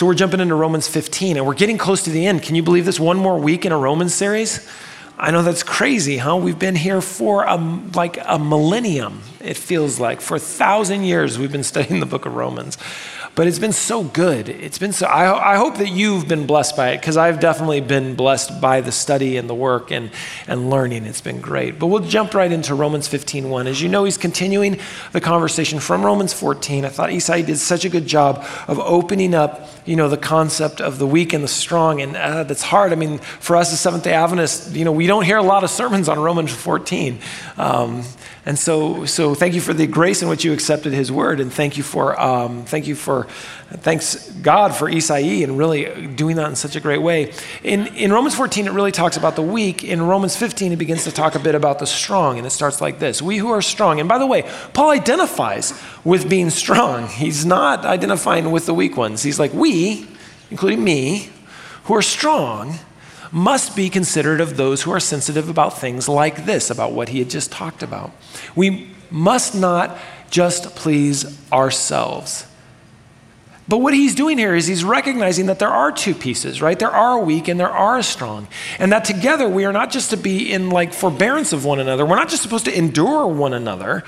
So we're jumping into Romans 15 and we're getting close to the end. Can you believe this? One more week in a Romans series? I know that's crazy, huh? We've been here for a, like a millennium, it feels like. For a thousand years, we've been studying the book of Romans. But it's been so good. It's been so, I, I hope that you've been blessed by it because I've definitely been blessed by the study and the work and, and learning. It's been great. But we'll jump right into Romans 15 1. As you know, he's continuing the conversation from Romans 14. I thought Isai did such a good job of opening up, you know, the concept of the weak and the strong. And uh, that's hard. I mean, for us as Seventh day Adventists, you know, we don't hear a lot of sermons on Romans 14. Um, and so, so thank you for the grace in which you accepted His word, and thank you for, um, thank you for, thanks God for Isai and really doing that in such a great way. In in Romans 14, it really talks about the weak. In Romans 15, it begins to talk a bit about the strong, and it starts like this: We who are strong. And by the way, Paul identifies with being strong. He's not identifying with the weak ones. He's like we, including me, who are strong must be considered of those who are sensitive about things like this, about what he had just talked about. We must not just please ourselves. But what he's doing here is he's recognizing that there are two pieces, right? There are weak and there are strong. And that together we are not just to be in like forbearance of one another. We're not just supposed to endure one another,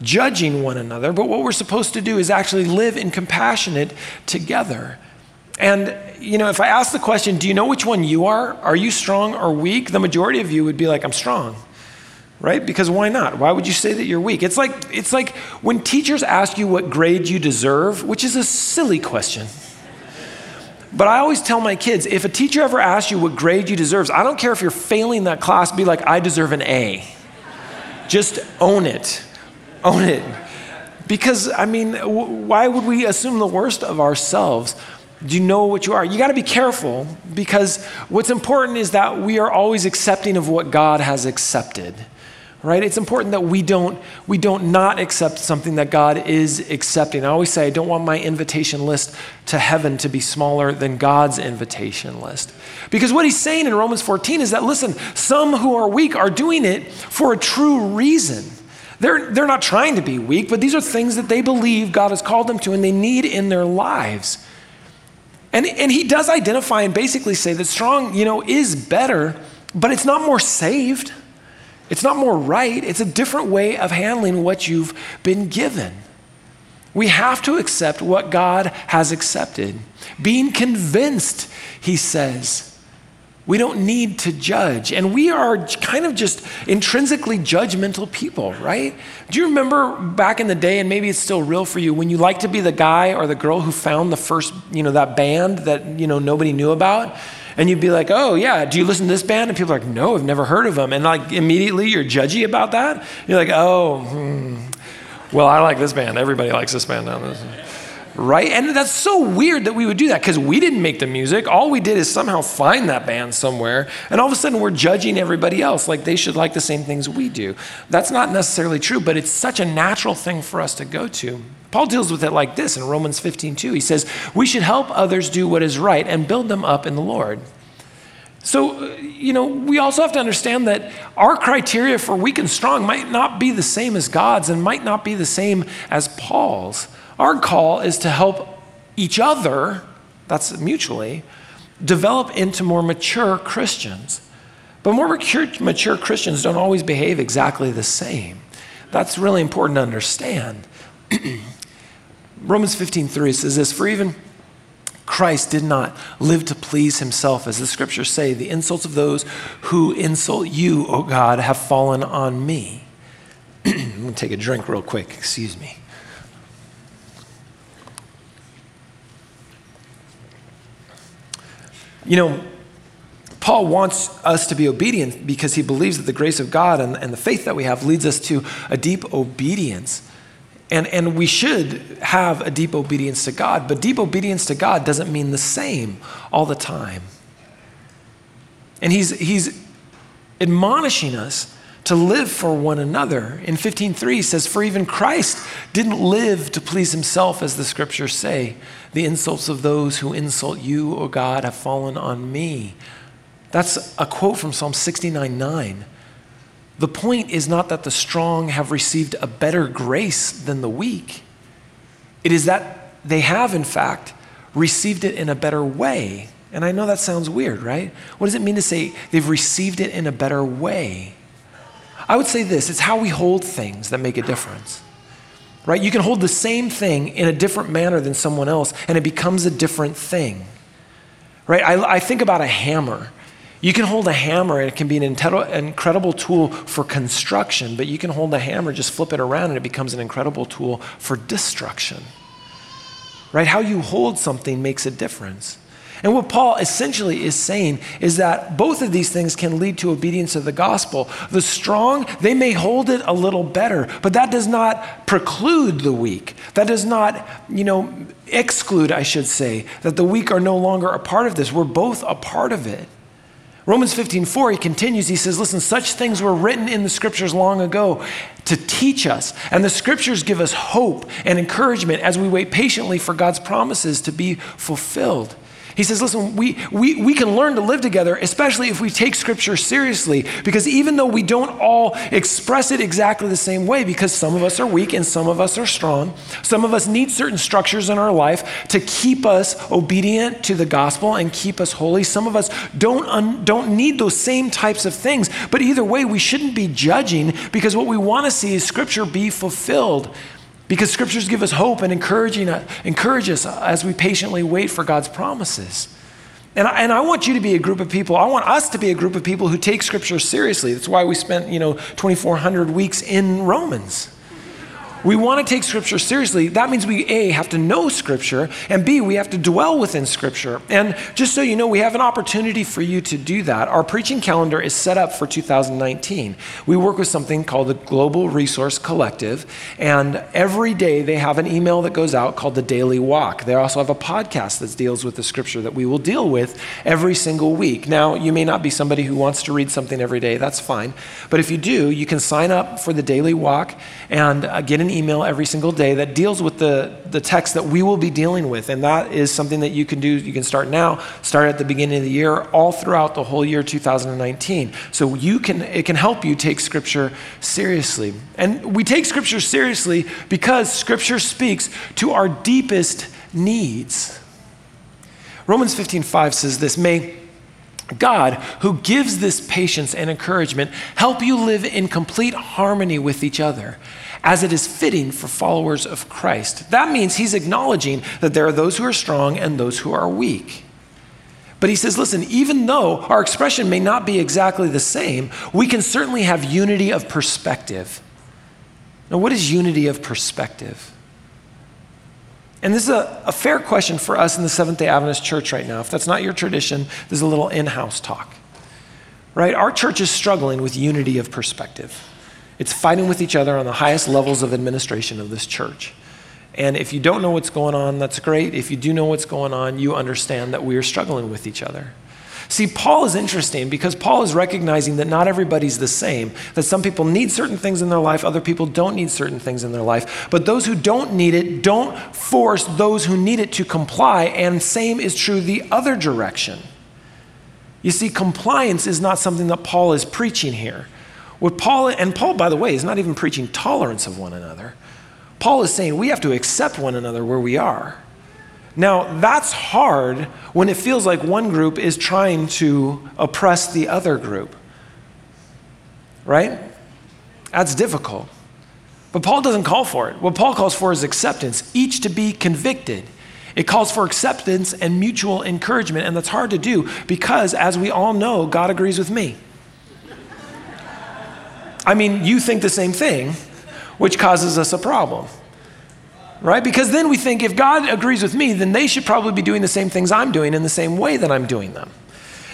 judging one another, but what we're supposed to do is actually live in compassionate together. And, you know, if I ask the question, do you know which one you are? Are you strong or weak? The majority of you would be like, I'm strong. Right? Because why not? Why would you say that you're weak? It's like, it's like when teachers ask you what grade you deserve, which is a silly question. But I always tell my kids if a teacher ever asks you what grade you deserve, I don't care if you're failing that class, be like, I deserve an A. Just own it. Own it. Because, I mean, why would we assume the worst of ourselves? Do you know what you are? You got to be careful because what's important is that we are always accepting of what God has accepted. Right? It's important that we don't we don't not accept something that God is accepting. I always say I don't want my invitation list to heaven to be smaller than God's invitation list. Because what he's saying in Romans 14 is that listen, some who are weak are doing it for a true reason. They're, they're not trying to be weak, but these are things that they believe God has called them to and they need in their lives. And, and he does identify and basically say that strong, you know, is better, but it's not more saved. It's not more right. It's a different way of handling what you've been given. We have to accept what God has accepted. Being convinced, he says, we don't need to judge. And we are kind of just intrinsically judgmental people, right? Do you remember back in the day, and maybe it's still real for you, when you like to be the guy or the girl who found the first, you know, that band that, you know, nobody knew about? And you'd be like, oh, yeah, do you listen to this band? And people are like, no, I've never heard of them. And like immediately you're judgy about that. You're like, oh, hmm. well, I like this band. Everybody likes this band now right? And that's so weird that we would do that because we didn't make the music. All we did is somehow find that band somewhere, and all of a sudden we're judging everybody else like they should like the same things we do. That's not necessarily true, but it's such a natural thing for us to go to. Paul deals with it like this in Romans 15, 2. He says, We should help others do what is right and build them up in the Lord. So, uh, you know, we also have to understand that our criteria for weak and strong might not be the same as God's and might not be the same as Paul's. Our call is to help each other, that's mutually, develop into more mature Christians. But more mature, Christians don't always behave exactly the same. That's really important to understand. Romans 15:3 says this, for even Christ did not live to please himself, as the scriptures say, the insults of those who insult you, O God, have fallen on me. I'm gonna take a drink real quick, excuse me. You know, Paul wants us to be obedient because he believes that the grace of God and, and the faith that we have leads us to a deep obedience. And, and we should have a deep obedience to God, but deep obedience to God doesn't mean the same all the time. And he's, he's admonishing us to live for one another. In 15:3 says for even Christ didn't live to please himself as the scriptures say. The insults of those who insult you, O God, have fallen on me. That's a quote from Psalm 69:9. The point is not that the strong have received a better grace than the weak. It is that they have in fact received it in a better way. And I know that sounds weird, right? What does it mean to say they've received it in a better way? I would say this it's how we hold things that make a difference. Right? You can hold the same thing in a different manner than someone else, and it becomes a different thing. Right? I, I think about a hammer. You can hold a hammer, and it can be an incredible tool for construction, but you can hold a hammer, just flip it around, and it becomes an incredible tool for destruction. Right? How you hold something makes a difference. And what Paul essentially is saying is that both of these things can lead to obedience of the gospel. The strong, they may hold it a little better, but that does not preclude the weak. That does not, you know, exclude, I should say, that the weak are no longer a part of this. We're both a part of it. Romans 15, 4, he continues, he says, Listen, such things were written in the scriptures long ago to teach us. And the scriptures give us hope and encouragement as we wait patiently for God's promises to be fulfilled. He says, listen, we, we, we can learn to live together, especially if we take Scripture seriously, because even though we don't all express it exactly the same way, because some of us are weak and some of us are strong, some of us need certain structures in our life to keep us obedient to the gospel and keep us holy. Some of us don't, un, don't need those same types of things. But either way, we shouldn't be judging because what we want to see is Scripture be fulfilled because scriptures give us hope and encouraging, uh, encourage us as we patiently wait for God's promises. And I, and I want you to be a group of people, I want us to be a group of people who take scripture seriously. That's why we spent, you know, 2,400 weeks in Romans we want to take Scripture seriously, that means we, A, have to know Scripture, and B, we have to dwell within Scripture. And just so you know, we have an opportunity for you to do that. Our preaching calendar is set up for 2019. We work with something called the Global Resource Collective, and every day they have an email that goes out called the Daily Walk. They also have a podcast that deals with the Scripture that we will deal with every single week. Now, you may not be somebody who wants to read something every day, that's fine. But if you do, you can sign up for the Daily Walk and uh, get an email every single day that deals with the, the text that we will be dealing with. And that is something that you can do. You can start now, start at the beginning of the year, all throughout the whole year 2019. So you can, it can help you take Scripture seriously. And we take Scripture seriously because Scripture speaks to our deepest needs. Romans 15:5 says this, may God, who gives this patience and encouragement, help you live in complete harmony with each other as it is fitting for followers of Christ. That means he's acknowledging that there are those who are strong and those who are weak. But he says, listen, even though our expression may not be exactly the same, we can certainly have unity of perspective. Now, what is unity of perspective? And this is a, a fair question for us in the Seventh day Adventist church right now. If that's not your tradition, there's a little in house talk. Right? Our church is struggling with unity of perspective. It's fighting with each other on the highest levels of administration of this church. And if you don't know what's going on, that's great. If you do know what's going on, you understand that we are struggling with each other. See, Paul is interesting because Paul is recognizing that not everybody's the same, that some people need certain things in their life, other people don't need certain things in their life. But those who don't need it don't force those who need it to comply, and same is true the other direction. You see, compliance is not something that Paul is preaching here. What Paul, and Paul, by the way, is not even preaching tolerance of one another. Paul is saying we have to accept one another where we are. Now, that's hard when it feels like one group is trying to oppress the other group. Right? That's difficult. But Paul doesn't call for it. What Paul calls for is acceptance, each to be convicted. It calls for acceptance and mutual encouragement, and that's hard to do because, as we all know, God agrees with me. I mean, you think the same thing, which causes us a problem. Right? Because then we think if God agrees with me, then they should probably be doing the same things I'm doing in the same way that I'm doing them.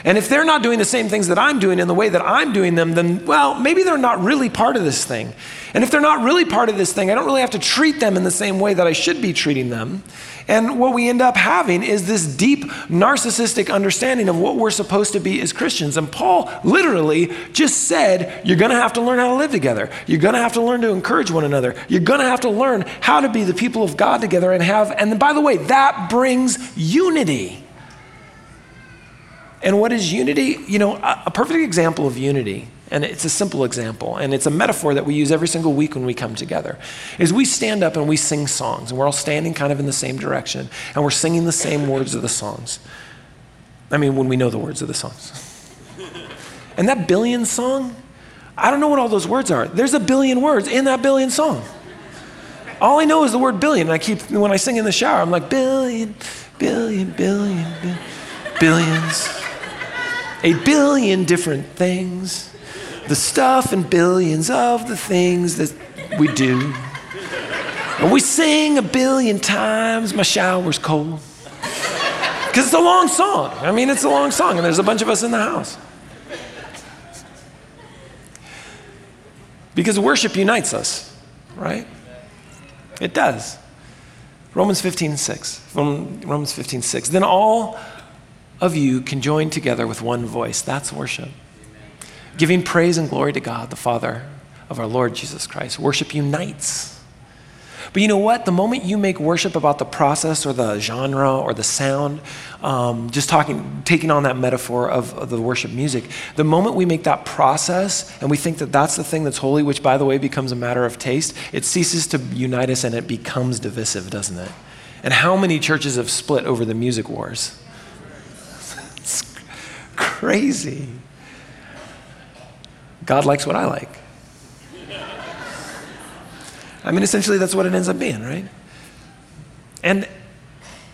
And if they're not doing the same things that I'm doing in the way that I'm doing them, then, well, maybe they're not really part of this thing. And if they're not really part of this thing, I don't really have to treat them in the same way that I should be treating them. And what we end up having is this deep narcissistic understanding of what we're supposed to be as Christians. And Paul literally just said, You're going to have to learn how to live together. You're going to have to learn to encourage one another. You're going to have to learn how to be the people of God together and have, and by the way, that brings unity. And what is unity? You know, a, a perfect example of unity and it's a simple example, and it's a metaphor that we use every single week when we come together, is we stand up and we sing songs, and we're all standing kind of in the same direction, and we're singing the same words of the songs. I mean, when we know the words of the songs. and that billion song, I don't know what all those words are. There's a billion words in that billion song. All I know is the word billion. And I keep, when I sing in the shower, I'm like, billion, billion, billion, billion billions. A billion different things the stuff and billions of the things that we do. And we sing a billion times, my shower's cold. Because it's a long song. I mean, it's a long song, and there's a bunch of us in the house. Because worship unites us, right? It does. Romans 15, 6. Romans 15, 6. Then all of you can join together with one voice. That's worship giving praise and glory to God, the Father of our Lord Jesus Christ. Worship unites. But you know what? The moment you make worship about the process or the genre or the sound, um, just talking, taking on that metaphor of, of, the worship music, the moment we make that process and we think that that's the thing that's holy, which by the way becomes a matter of taste, it ceases to unite us and it becomes divisive, doesn't it? And how many churches have split over the music wars? Crazy. God likes what I like. I mean, essentially, that's what it ends up being, right? And,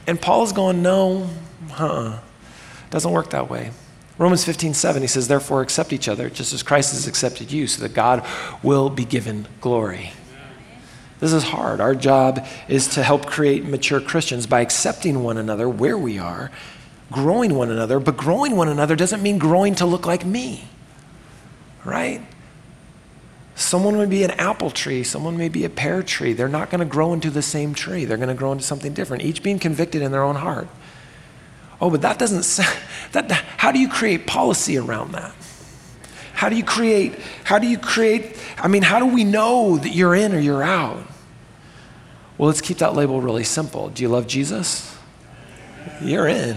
and Paul's going, no, uh-uh. Doesn't work that way. Romans 15, 7, he says, therefore accept each other, just as Christ has accepted you, so that God will be given glory. This is hard. Our job is to help create mature Christians by accepting one another where we are, growing one another, but growing one another doesn't mean growing to look like me right? Someone may be an apple tree, someone may be a pear tree. They're not going to grow into the same tree. They're going to grow into something different, each being convicted in their own heart. Oh, but that doesn't that how do you create policy around that? How do you create how do you create I mean, how do we know that you're in or you're out? Well, let's keep that label really simple. Do you love Jesus? You're in.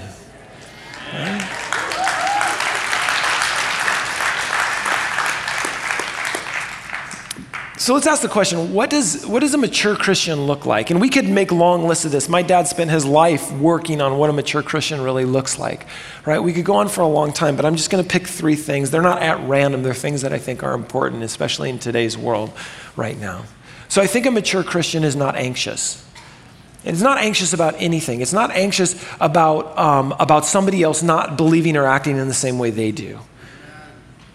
So let's ask the question what does, what does a mature Christian look like? And we could make long lists of this. My dad spent his life working on what a mature Christian really looks like, right? We could go on for a long time, but I'm just going to pick three things. They're not at random, they're things that I think are important, especially in today's world right now. So I think a mature Christian is not anxious. It's not anxious about anything. It's not anxious about, um, about somebody else not believing or acting in the same way they do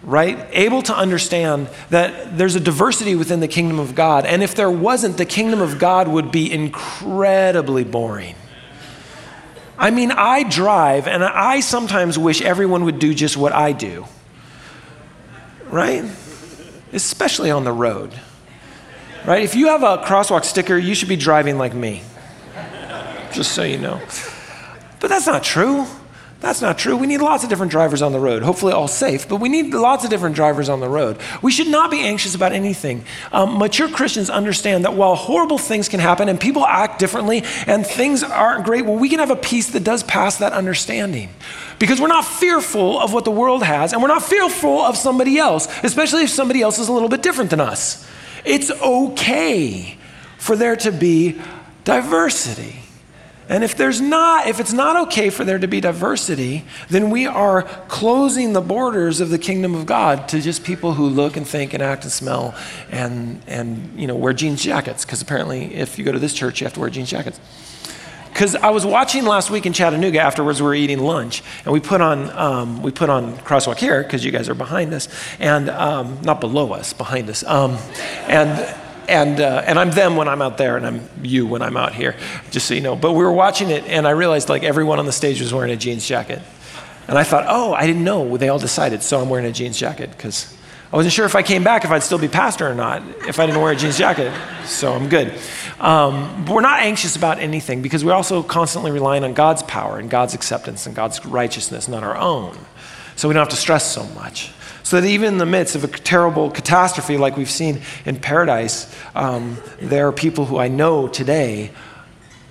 right? Able to understand that there's a diversity within the kingdom of God. And if there wasn't, the kingdom of God would be incredibly boring. I mean, I drive, and I sometimes wish everyone would do just what I do, right? Especially on the road, right? If you have a crosswalk sticker, you should be driving like me, just so you know. But that's not true. That's not true. We need lots of different drivers on the road, hopefully all safe, but we need lots of different drivers on the road. We should not be anxious about anything. Um, mature Christians understand that while horrible things can happen and people act differently and things aren't great, well, we can have a peace that does pass that understanding. Because we're not fearful of what the world has and we're not fearful of somebody else, especially if somebody else is a little bit different than us. It's okay for there to be diversity. And if there's not, if it's not okay for there to be diversity, then we are closing the borders of the kingdom of God to just people who look and think and act and smell and and you know wear jeans jackets. Because apparently, if you go to this church, you have to wear jeans jackets. Because I was watching last week in Chattanooga. Afterwards, we were eating lunch, and we put on um, we put on Crosswalk here because you guys are behind us, and um, not below us, behind us, um, and and, uh, and I'm them when I'm out there, and I'm you when I'm out here, just so you know. But we were watching it, and I realized like everyone on the stage was wearing a jeans jacket. And I thought, oh, I didn't know. They all decided, so I'm wearing a jeans jacket because I wasn't sure if I came back if I'd still be pastor or not if I didn't wear a jeans jacket. So I'm good. Um, but we're not anxious about anything because we're also constantly relying on God's power and God's acceptance and God's righteousness, not our own. So we don't have to stress so much. So that even in the midst of a terrible catastrophe like we've seen in Paradise, um, there are people who I know today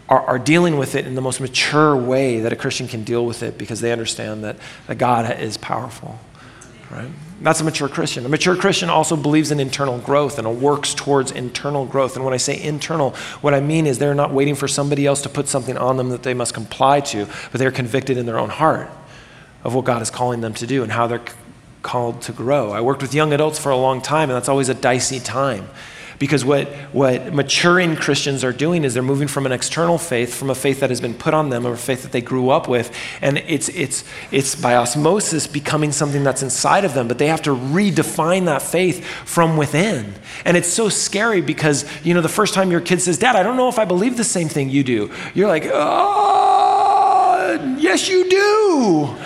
are, are, dealing with it in the most mature way that a Christian can deal with it because they understand that, that God is powerful. right? That's a mature Christian. A mature Christian also believes in internal growth and works towards internal growth. And when I say internal, what I mean is they're not waiting for somebody else to put something on them that they must comply to, but they're convicted in their own heart of what God is calling them to do and how they're called to grow. I worked with young adults for a long time, and that's always a dicey time. Because what, what maturing Christians are doing is they're moving from an external faith, from a faith that has been put on them, or a faith that they grew up with, and it's, it's, it's by osmosis becoming something that's inside of them, but they have to redefine that faith from within. And it's so scary because, you know, the first time your kid says, Dad, I don't know if I believe the same thing you do, you're like, oh, yes, you do.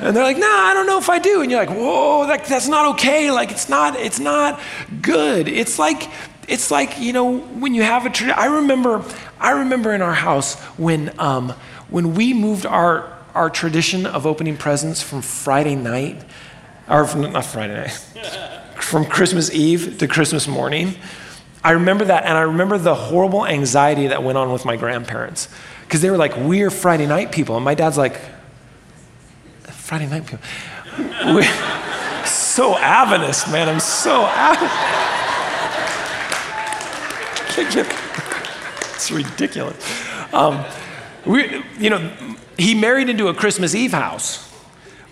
And they're like, nah, I don't know if I do. And you're like, whoa, that, that's not okay. Like, it's not, it's not good. It's like, it's like, you know, when you have a tradition. I remember, I remember in our house when, um, when we moved our, our tradition of opening presents from Friday night, or from, not Friday night, from Christmas Eve to Christmas morning. I remember that, and I remember the horrible anxiety that went on with my grandparents because they were like, we're Friday night people. And my dad's like, Friday night people. We, so avinous, man. I'm so avinous. It's ridiculous. Um, we, you know, he married into a Christmas Eve house,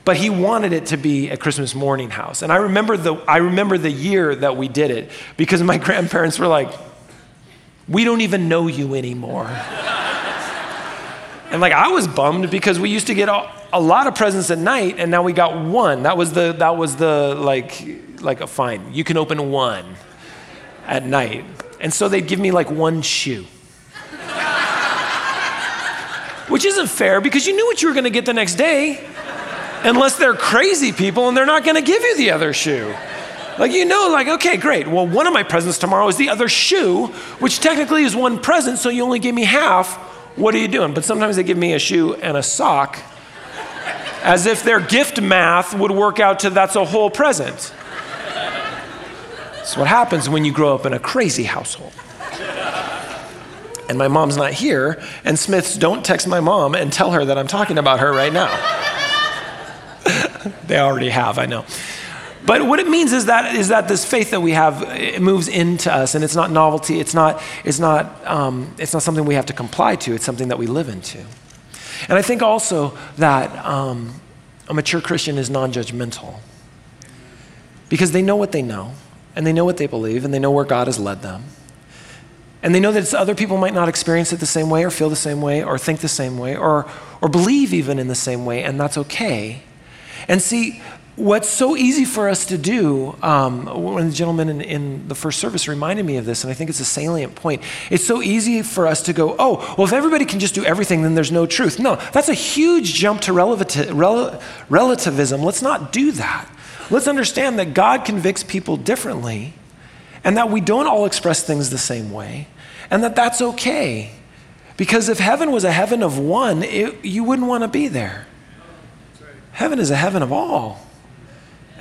but he wanted it to be a Christmas morning house. And I remember the, I remember the year that we did it because my grandparents were like, we don't even know you anymore. And like I was bummed because we used to get all, a lot of presents at night, and now we got one. That was the that was the like like a fine. You can open one at night, and so they'd give me like one shoe. Which isn't fair because you knew what you were going to get the next day, unless they're crazy people and they're not going to give you the other shoe. Like, you know, like, okay, great. Well, one of my presents tomorrow is the other shoe, which technically is one present, so you only gave me half. What are you doing? But sometimes they give me a shoe and a sock as if their gift math would work out to that's a whole present. That's what happens when you grow up in a crazy household. And my mom's not here, and Smiths don't text my mom and tell her that I'm talking about her right now. they already have, I know. But what it means is that, is that this faith that we have moves into us, and it's not novelty, it's not, it's, not, um, it's not something we have to comply to, it's something that we live into. And I think also that um, a mature Christian is non judgmental because they know what they know, and they know what they believe, and they know where God has led them. And they know that other people might not experience it the same way, or feel the same way, or think the same way, or, or believe even in the same way, and that's okay. And see, what's so easy for us to do, um, one of the gentlemen in, in, the first service reminded me of this, and I think it's a salient point. It's so easy for us to go, oh, well, if everybody can just do everything, then there's no truth. No, that's a huge jump to rel- relativism. Let's not do that. Let's understand that God convicts people differently, and that we don't all express things the same way, and that that's okay. Because if heaven was a heaven of one, it, you wouldn't want to be there. Heaven is a heaven of all.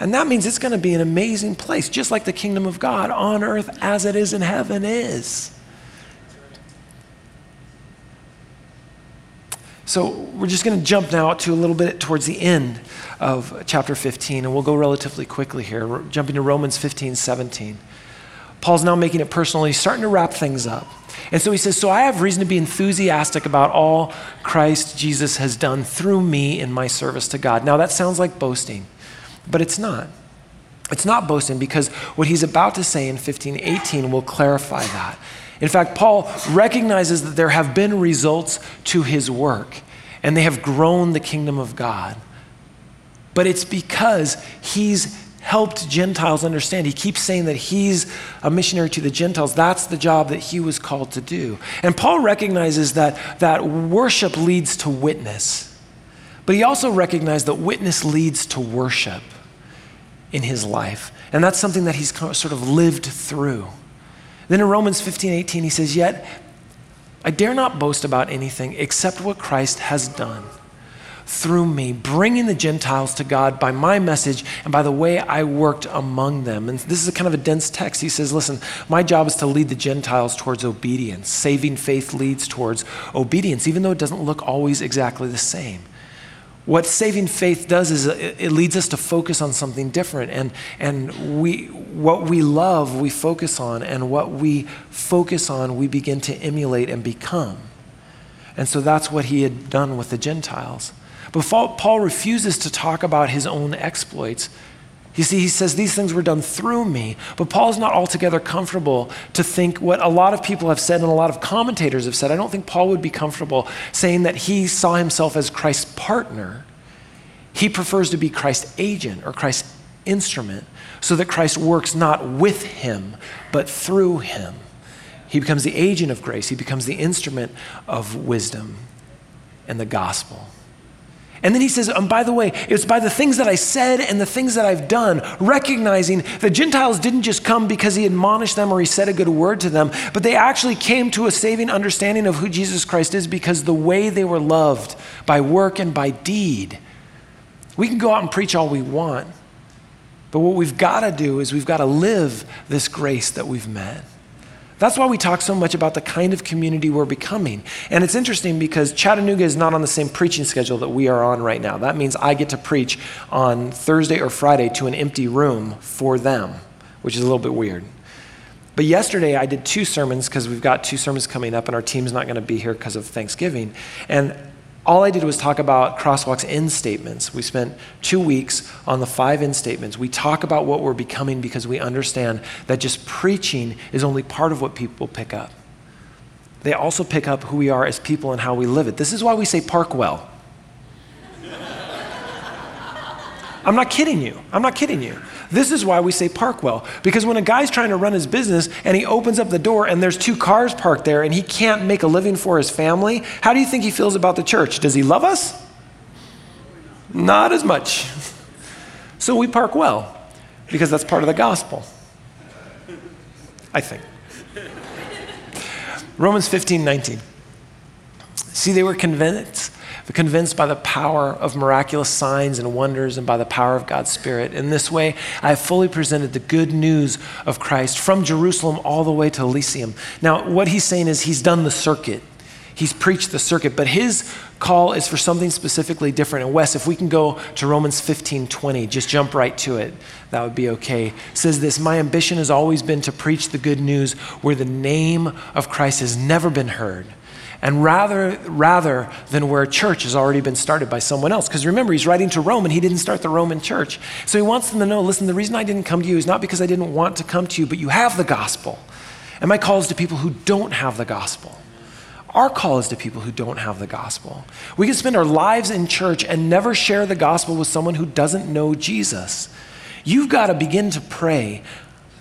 And that means it's going to be an amazing place, just like the kingdom of God on earth as it is in heaven is. So we're just going to jump now to a little bit towards the end of chapter 15, and we'll go relatively quickly here. We're jumping to Romans 15, 17. Paul's now making it personal. He's starting to wrap things up. And so he says, So I have reason to be enthusiastic about all Christ Jesus has done through me in my service to God. Now that sounds like boasting. But it's not. It's not boasting because what he's about to say in 1518 will clarify that. In fact, Paul recognizes that there have been results to his work and they have grown the kingdom of God. But it's because he's helped Gentiles understand. He keeps saying that he's a missionary to the Gentiles. That's the job that he was called to do. And Paul recognizes that, that worship leads to witness. But he also recognized that witness leads to worship in his life. And that's something that he's sort of lived through. Then in Romans 15 18, he says, Yet I dare not boast about anything except what Christ has done through me, bringing the Gentiles to God by my message and by the way I worked among them. And this is a kind of a dense text. He says, Listen, my job is to lead the Gentiles towards obedience. Saving faith leads towards obedience, even though it doesn't look always exactly the same. What saving faith does is it leads us to focus on something different. And, and we, what we love, we focus on. And what we focus on, we begin to emulate and become. And so that's what he had done with the Gentiles. But Paul refuses to talk about his own exploits. You see, he says these things were done through me, but Paul's not altogether comfortable to think what a lot of people have said and a lot of commentators have said. I don't think Paul would be comfortable saying that he saw himself as Christ's partner. He prefers to be Christ's agent or Christ's instrument so that Christ works not with him, but through him. He becomes the agent of grace, he becomes the instrument of wisdom and the gospel. And then he says, and by the way, it's by the things that I said and the things that I've done, recognizing the Gentiles didn't just come because he admonished them or he said a good word to them, but they actually came to a saving understanding of who Jesus Christ is because the way they were loved by work and by deed. We can go out and preach all we want, but what we've got to do is we've got to live this grace that we've met. That's why we talk so much about the kind of community we're becoming. And it's interesting because Chattanooga is not on the same preaching schedule that we are on right now. That means I get to preach on Thursday or Friday to an empty room for them, which is a little bit weird. But yesterday I did two sermons because we've got two sermons coming up and our team's not going to be here because of Thanksgiving. And all I did was talk about Crosswalk's end statements. We spent two weeks on the five end statements. We talk about what we're becoming because we understand that just preaching is only part of what people pick up. They also pick up who we are as people and how we live it. This is why we say park well. I'm not kidding you. I'm not kidding you. This is why we say park well. Because when a guy's trying to run his business and he opens up the door and there's two cars parked there and he can't make a living for his family, how do you think he feels about the church? Does he love us? Not as much. So we park well because that's part of the gospel. I think. Romans 15, 19. See, they were convinced convinced by the power of miraculous signs and wonders and by the power of God's Spirit. In this way, I have fully presented the good news of Christ from Jerusalem all the way to Illyricum. Now, what he's saying is he's done the circuit. He's preached the circuit, but his call is for something specifically different. And Wes, if we can go to Romans 15 20, just jump right to it, that would be okay. It says this My ambition has always been to preach the good news where the name of Christ has never been heard and rather, rather than where a church has already been started by someone else. Because remember, he's writing to Rome and he didn't start the Roman church. So he wants them to know listen, the reason I didn't come to you is not because I didn't want to come to you, but you have the gospel. And my call is to people who don't have the gospel. Our call is to people who don't have the gospel. We can spend our lives in church and never share the gospel with someone who doesn't know Jesus. You've got to begin to pray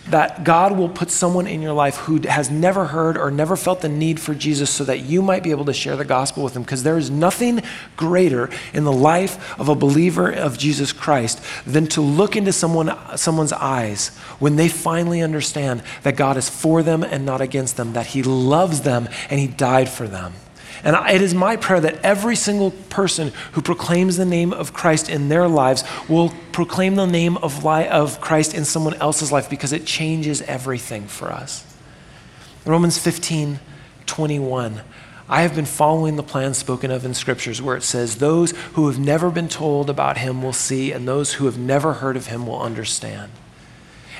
that God will put someone in your life who has never heard or never felt the need for Jesus so that you might be able to share the gospel with them. Because there is nothing greater in the life of a believer of Jesus Christ than to look into someone, someone's eyes when they finally understand that God is for them and not against them, that He loves them and He died for them. And it is my prayer that every single person who proclaims the name of Christ in their lives will proclaim the name of, li- of Christ in someone else's life because it changes everything for us. Romans 15, 21. I have been following the plan spoken of in scriptures where it says, Those who have never been told about him will see, and those who have never heard of him will understand.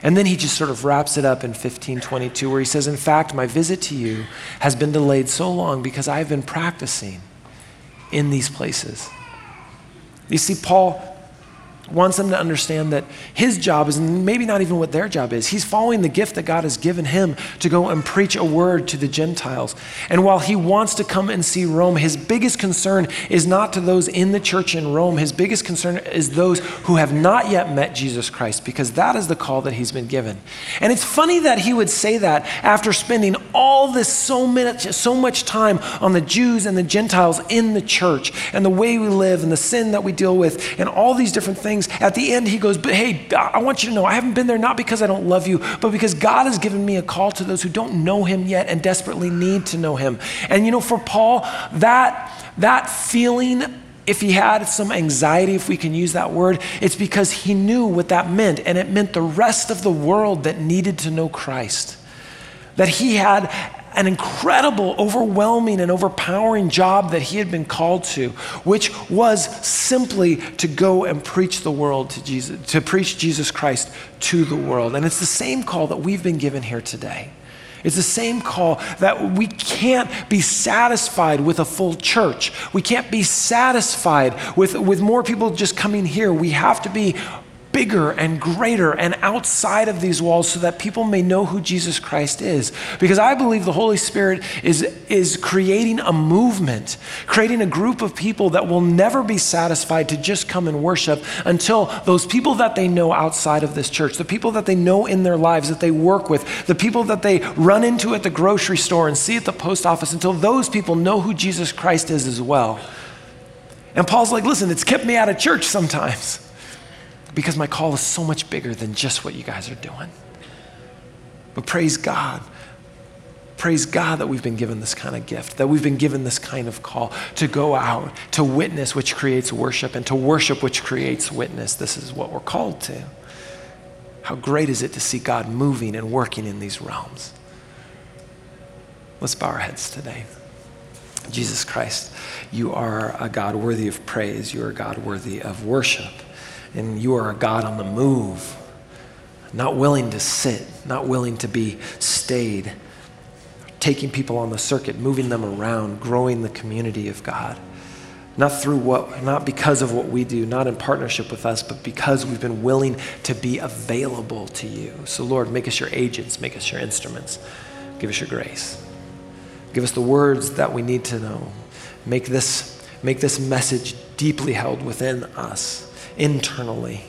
And then he just sort of wraps it up in 1522, where he says, In fact, my visit to you has been delayed so long because I have been practicing in these places. You see, Paul wants them to understand that his job is maybe not even what their job is. He's following the gift that God has given him to go and preach a word to the Gentiles. And while he wants to come and see Rome, his biggest concern is not to those in the church in Rome. His biggest concern is those who have not yet met Jesus Christ, because that is the call that he's been given. And it's funny that he would say that after spending all this so much, so much time on the Jews and the Gentiles in the church and the way we live and the sin that we deal with and all these different things things. At the end, he goes, But hey, I want you to know I haven't been there not because I don't love you, but because God has given me a call to those who don't know him yet and desperately need to know him. And you know, for Paul, that, that feeling if he had some anxiety, if we can use that word, it's because he knew what that meant. And it meant the rest of the world that needed to know Christ. That he had an incredible, overwhelming, and overpowering job that he had been called to, which was simply to go and preach the world to Jesus, to preach Jesus Christ to the world. And it's the same call that we've been given here today. It's the same call that we can't be satisfied with a full church. We can't be satisfied with, with more people just coming here. We have to be bigger and greater and outside of these walls so that people may know who Jesus Christ is. Because I believe the Holy Spirit is, is creating a movement, creating a group of people that will never be satisfied to just come and worship until those people that they know outside of this church, the people that they know in their lives, that they work with, the people that they run into at the grocery store and see at the post office, until those people know who Jesus Christ is as well. And Paul's like, listen, it's kept me out of church sometimes because my call is so much bigger than just what you guys are doing. But praise God. Praise God that we've been given this kind of gift, that we've been given this kind of call to go out, to witness, which creates worship, and to worship, which creates witness. This is what we're called to. How great is it to see God moving and working in these realms? Let's bow our heads today. Jesus Christ, you are a God worthy of praise. You are a God worthy of worship and you are a God on the move, not willing to sit, not willing to be stayed, taking people on the circuit, moving them around, growing the community of God. Not through what, not because of what we do, not in partnership with us, but because we've been willing to be available to you. So, Lord, make us your agents, make us your instruments. Give us your grace. Give us the words that we need to know. Make this, make this message deeply held within us internally.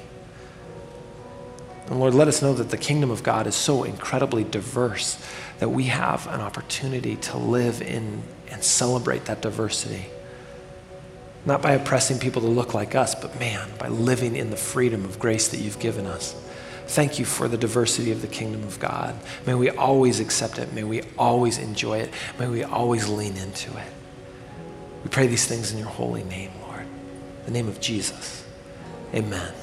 And Lord, let us know that the kingdom of God is so incredibly diverse that we have an opportunity to live in and celebrate that diversity. Not by oppressing people to look like us, but man, by living in the freedom of grace that you've given us. Thank you for the diversity of the kingdom of God. May we always accept it. May we always enjoy it. May we always lean into it. We pray these things in your holy name, Lord, the name of Jesus. Amen.